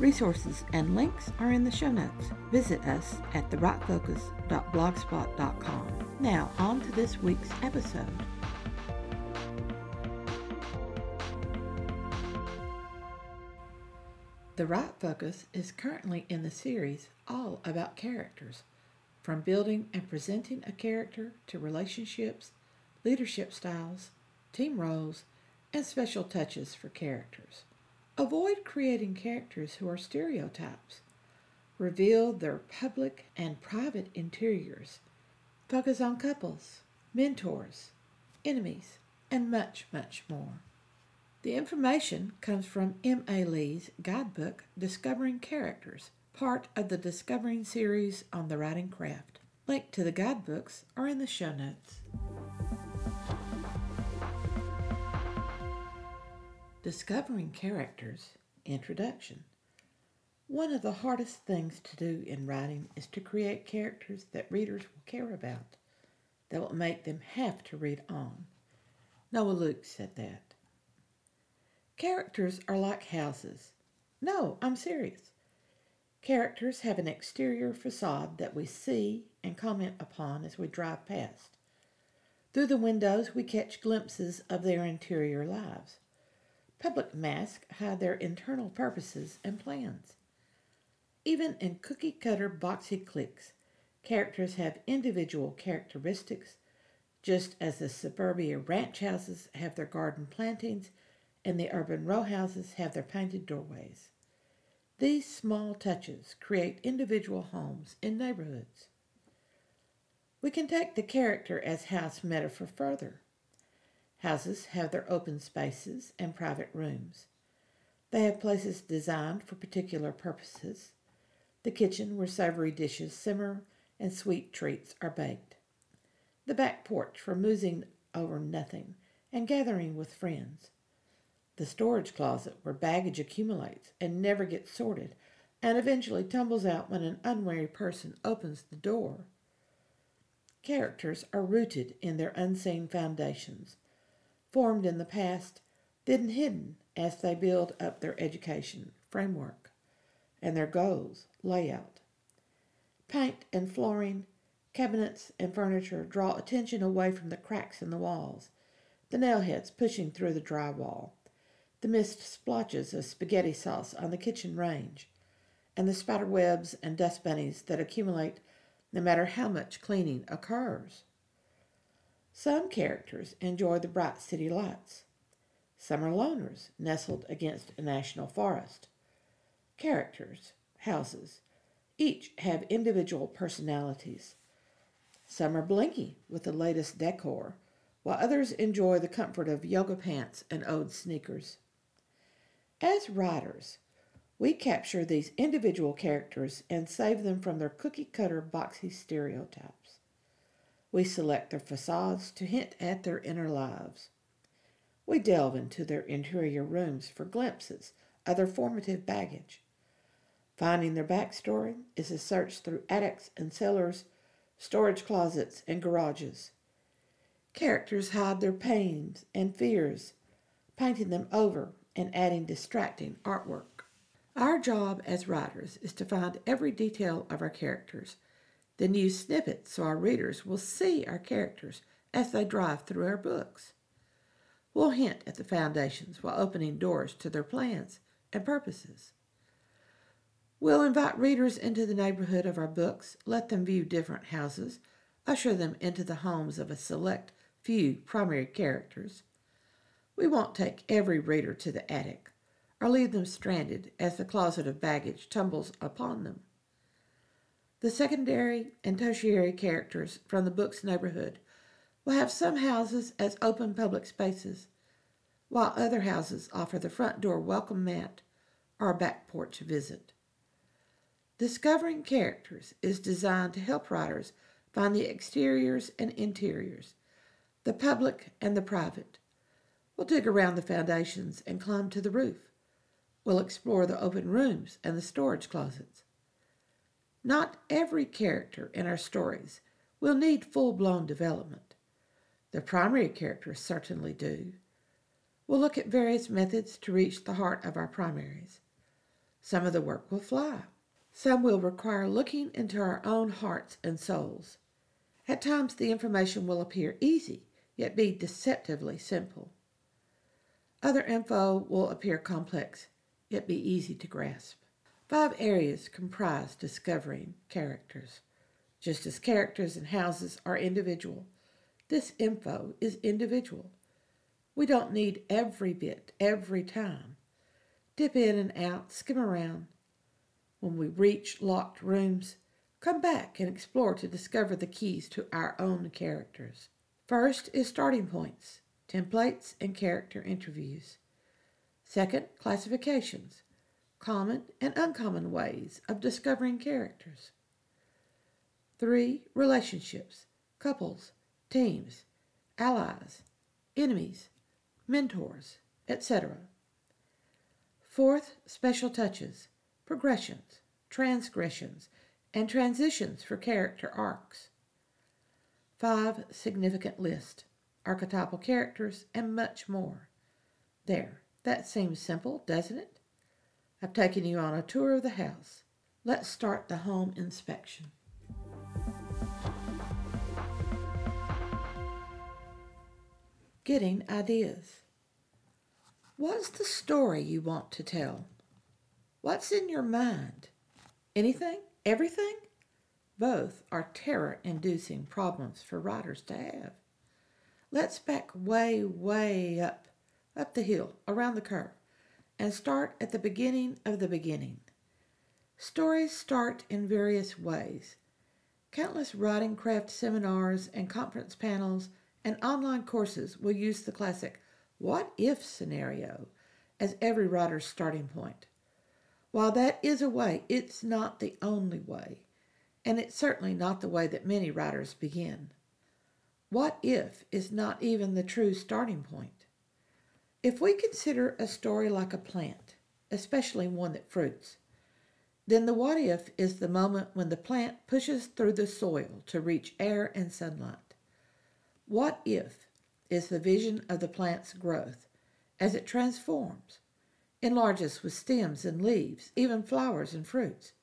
Resources and links are in the show notes. Visit us at thewritefocus.blogspot.com. Now, on to this week's episode. The Write Focus is currently in the series all about characters, from building and presenting a character to relationships, leadership styles, team roles, and special touches for characters. Avoid creating characters who are stereotypes. Reveal their public and private interiors. Focus on couples, mentors, enemies, and much, much more. The information comes from M.A. Lee's guidebook, Discovering Characters, part of the Discovering series on the writing craft. Link to the guidebooks are in the show notes. Discovering Characters Introduction One of the hardest things to do in writing is to create characters that readers will care about, that will make them have to read on. Noah Luke said that. Characters are like houses. No, I'm serious. Characters have an exterior facade that we see and comment upon as we drive past. Through the windows, we catch glimpses of their interior lives. Public masks hide their internal purposes and plans. Even in cookie cutter boxy cliques, characters have individual characteristics, just as the suburbia ranch houses have their garden plantings and the urban row houses have their painted doorways. These small touches create individual homes in neighborhoods. We can take the character as house metaphor further. Houses have their open spaces and private rooms. They have places designed for particular purposes. The kitchen where savory dishes simmer and sweet treats are baked. The back porch for musing over nothing and gathering with friends. The storage closet where baggage accumulates and never gets sorted and eventually tumbles out when an unwary person opens the door. Characters are rooted in their unseen foundations formed in the past, then hidden as they build up their education framework and their goals layout. Paint and flooring, cabinets and furniture draw attention away from the cracks in the walls, the nail heads pushing through the drywall, the missed splotches of spaghetti sauce on the kitchen range, and the spider webs and dust bunnies that accumulate no matter how much cleaning occurs. Some characters enjoy the bright city lights. Some are loners nestled against a national forest. Characters, houses, each have individual personalities. Some are blinky with the latest decor, while others enjoy the comfort of yoga pants and old sneakers. As writers, we capture these individual characters and save them from their cookie cutter boxy stereotypes. We select their facades to hint at their inner lives. We delve into their interior rooms for glimpses of their formative baggage. Finding their backstory is a search through attics and cellars, storage closets and garages. Characters hide their pains and fears, painting them over and adding distracting artwork. Our job as writers is to find every detail of our characters then use snippets so our readers will see our characters as they drive through our books. We'll hint at the foundations while opening doors to their plans and purposes. We'll invite readers into the neighborhood of our books, let them view different houses, usher them into the homes of a select few primary characters. We won't take every reader to the attic or leave them stranded as the closet of baggage tumbles upon them. The secondary and tertiary characters from the book's neighborhood will have some houses as open public spaces, while other houses offer the front door welcome mat or a back porch visit. Discovering characters is designed to help writers find the exteriors and interiors, the public and the private. We'll dig around the foundations and climb to the roof. We'll explore the open rooms and the storage closets. Not every character in our stories will need full blown development. The primary characters certainly do. We'll look at various methods to reach the heart of our primaries. Some of the work will fly. Some will require looking into our own hearts and souls. At times, the information will appear easy, yet be deceptively simple. Other info will appear complex, yet be easy to grasp. Five areas comprise discovering characters. Just as characters and houses are individual, this info is individual. We don't need every bit every time. Dip in and out, skim around. When we reach locked rooms, come back and explore to discover the keys to our own characters. First is starting points, templates, and character interviews. Second, classifications, common and uncommon ways of discovering characters. Three, relationships, couples, teams, allies, enemies, mentors, etc. Fourth, special touches, progressions, transgressions, and transitions for character arcs. Five, significant list, archetypal characters, and much more. There, that seems simple, doesn't it? I've taken you on a tour of the house. Let's start the home inspection. Getting ideas. What's the story you want to tell? What's in your mind? Anything? Everything? Both are terror inducing problems for writers to have. Let's back way, way up, up the hill, around the curve, and start at the beginning of the beginning. Stories start in various ways. Countless writing craft seminars and conference panels and online courses will use the classic what if scenario as every writer's starting point. While that is a way, it's not the only way, and it's certainly not the way that many writers begin. What if is not even the true starting point. If we consider a story like a plant, especially one that fruits, then the what if is the moment when the plant pushes through the soil to reach air and sunlight. What if is the vision of the plant's growth as it transforms, enlarges with stems and leaves, even flowers and fruits.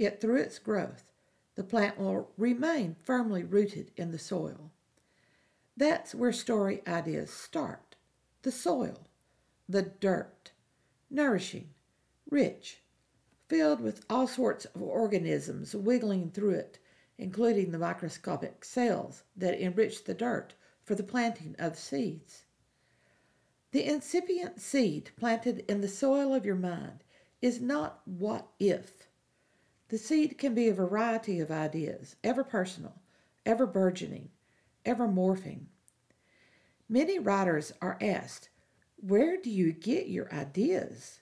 Yet through its growth, the plant will remain firmly rooted in the soil. That's where story ideas start the soil, the dirt, nourishing, rich, filled with all sorts of organisms wiggling through it including the microscopic cells that enrich the dirt for the planting of seeds. The incipient seed planted in the soil of your mind is not what if. The seed can be a variety of ideas, ever personal, ever burgeoning, ever morphing. Many writers are asked, Where do you get your ideas?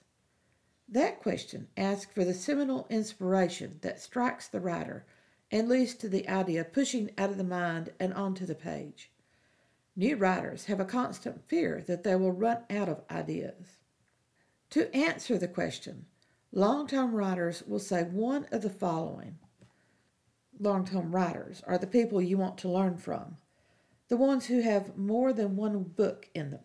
That question asks for the seminal inspiration that strikes the writer and leads to the idea pushing out of the mind and onto the page. New writers have a constant fear that they will run out of ideas. To answer the question, long-time writers will say one of the following. Long-time writers are the people you want to learn from, the ones who have more than one book in them.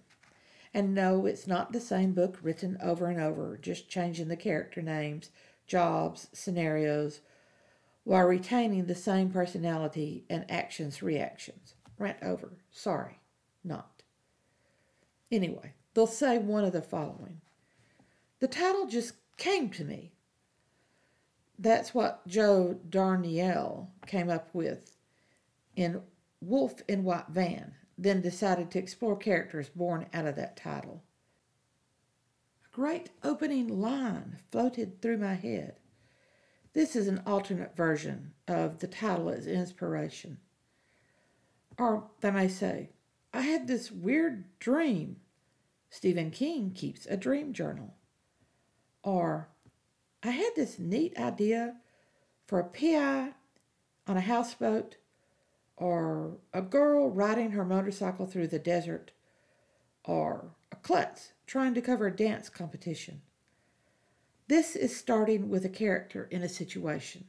And no, it's not the same book written over and over, just changing the character names, jobs, scenarios, while retaining the same personality and actions reactions. Rant over. Sorry, not. Anyway, they'll say one of the following The title just came to me. That's what John Darnielle came up with in Wolf in White Van, then decided to explore characters born out of that title. A great opening line floated through my head. This is an alternate version of the title as inspiration. Or they may say, I had this weird dream. Stephen King keeps a dream journal. Or, I had this neat idea for a PI on a houseboat or a girl riding her motorcycle through the desert, or a klutz trying to cover a dance competition. This is starting with a character in a situation.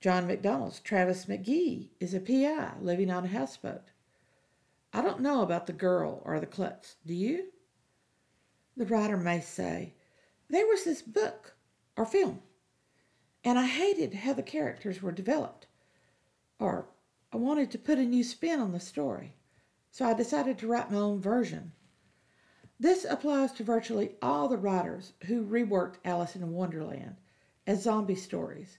John MacDonald's Travis McGee is a PI living on a houseboat. I don't know about the girl or the klutz. Do you? The writer may say, There was this book or film, and I hated how the characters were developed. Or I wanted to put a new spin on the story, so I decided to write my own version. This applies to virtually all the writers who reworked Alice in Wonderland as zombie stories,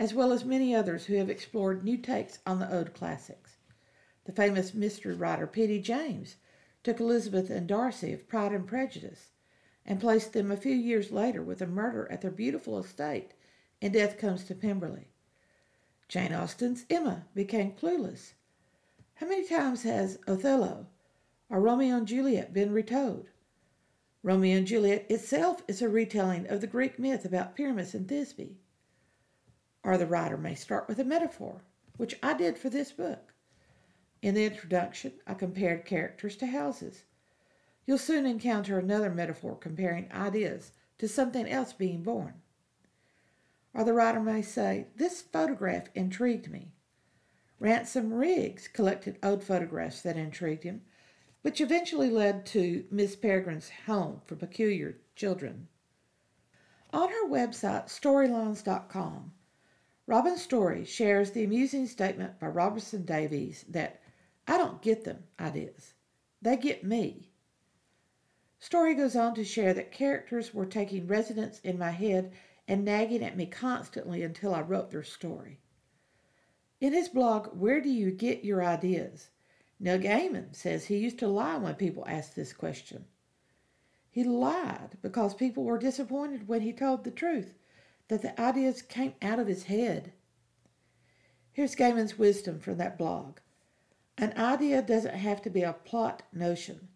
as well as many others who have explored new takes on the old classics. The famous mystery writer P.D. James took Elizabeth and Darcy of Pride and Prejudice and placed them a few years later with a murder at their beautiful estate in Death Comes to Pemberley. Jane Austen's Emma became clueless. How many times has Othello or Romeo and Juliet been retold? Romeo and Juliet itself is a retelling of the Greek myth about Pyramus and Thisbe. Or the writer may start with a metaphor, which I did for this book. In the introduction, I compared characters to houses. You'll soon encounter another metaphor comparing ideas to something else being born. Or the writer may say, This photograph intrigued me. Ransom Riggs collected old photographs that intrigued him which eventually led to Miss Peregrine's Home for Peculiar Children. On her website, storey-lines.com, Robin Storey shares the amusing statement by Robertson Davies that I don't get them ideas, they get me. Storey goes on to share that characters were taking residence in my head and nagging at me constantly until I wrote their story. In his blog, Where Do You Get Your Ideas? Neil Gaiman says he used to lie when people asked this question. He lied because people were disappointed when he told the truth, that the ideas came out of his head. Here's Gaiman's wisdom from that blog. An idea doesn't have to be a plot notion,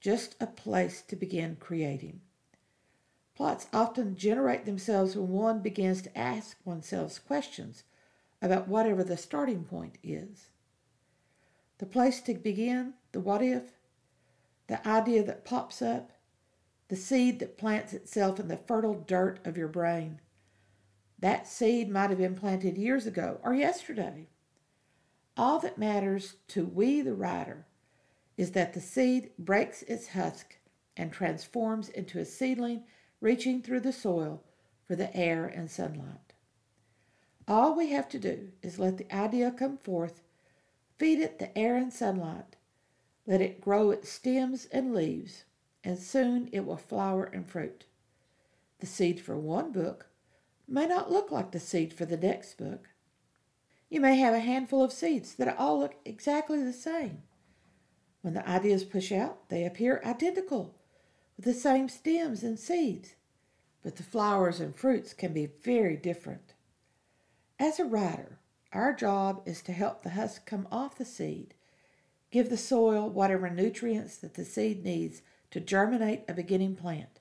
just a place to begin creating. Plots often generate themselves when one begins to ask oneself questions about whatever the starting point is the place to begin, the what if, the idea that pops up, the seed that plants itself in the fertile dirt of your brain. That seed might have been planted years ago or yesterday. All that matters to we, the writer, is that the seed breaks its husk and transforms into a seedling reaching through the soil for the air and sunlight. All we have to do is let the idea come forth Feed it the air and sunlight. Let it grow its stems and leaves, and soon it will flower and fruit. The seed for one book may not look like the seed for the next book. You may have a handful of seeds that all look exactly the same. When the ideas push out, they appear identical, with the same stems and seeds, but the flowers and fruits can be very different. As a writer, our job is to help the husk come off the seed, give the soil whatever nutrients that the seed needs to germinate a beginning plant,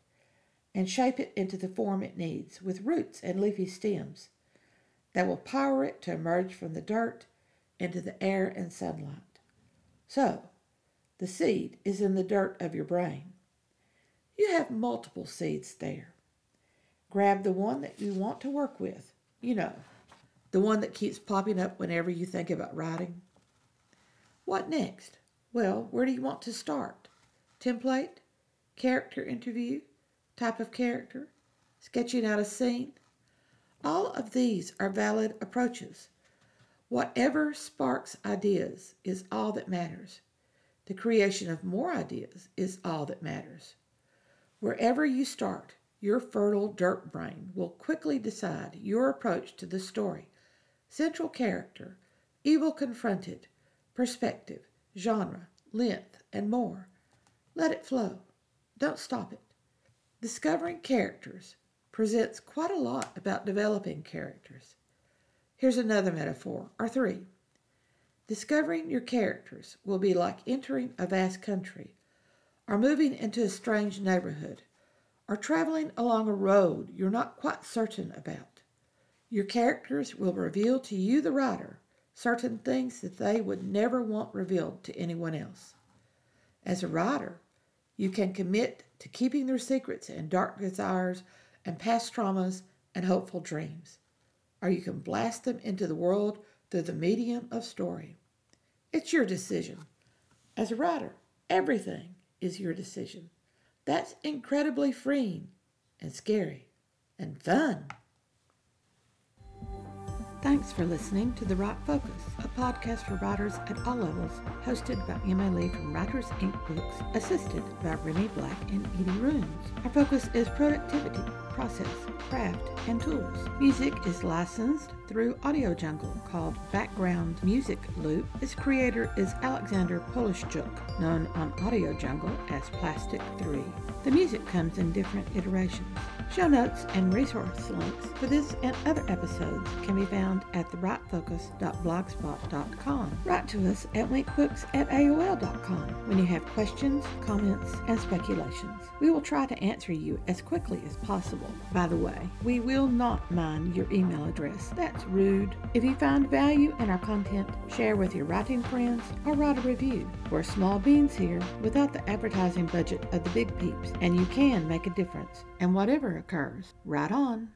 and shape it into the form it needs with roots and leafy stems that will power it to emerge from the dirt into the air and sunlight. So, the seed is in the dirt of your brain. You have multiple seeds there. Grab the one that you want to work with, you know, the one that keeps popping up whenever you think about writing. What next? Well, where do you want to start? Template? Character interview? Type of character? Sketching out a scene? All of these are valid approaches. Whatever sparks ideas is all that matters. The creation of more ideas is all that matters. Wherever you start, your fertile dirt brain will quickly decide your approach to the story central character, evil confronted, perspective, genre, length, and more. Let it flow. Don't stop it. Discovering characters presents quite a lot about developing characters. Here's another metaphor, or three. Discovering your characters will be like entering a vast country, or moving into a strange neighborhood, or traveling along a road you're not quite certain about. Your characters will reveal to you, the writer, certain things that they would never want revealed to anyone else. As a writer, you can commit to keeping their secrets and dark desires and past traumas and hopeful dreams, or you can blast them into the world through the medium of story. It's your decision. As a writer, everything is your decision. That's incredibly freeing and scary and fun. Thanks for listening to The Write Focus, a podcast for writers at all levels, hosted by M.A. Lee from Writers Ink Books, assisted by Remy Black and Edie Runes. Our focus is productivity, process, craft, and tools. Music is licensed through Audio Jungle called Background Music Loop. Its creator is Alexander Polishchuk, known on Audio Jungle as Plastic 3. The music comes in different iterations. Show notes and resource links for this and other episodes can be found at thewritefocus.blogspot.com. Write to us at winkbooks at AOL.com when you have questions, comments, and speculations. We will try to answer you as quickly as possible. By the way, we will not mind your email address. That's rude. If you find value in our content, share with your writing friends or write a review. We're small beans here without the advertising budget of the big peeps, and you can make a difference. And whatever occurs, right on.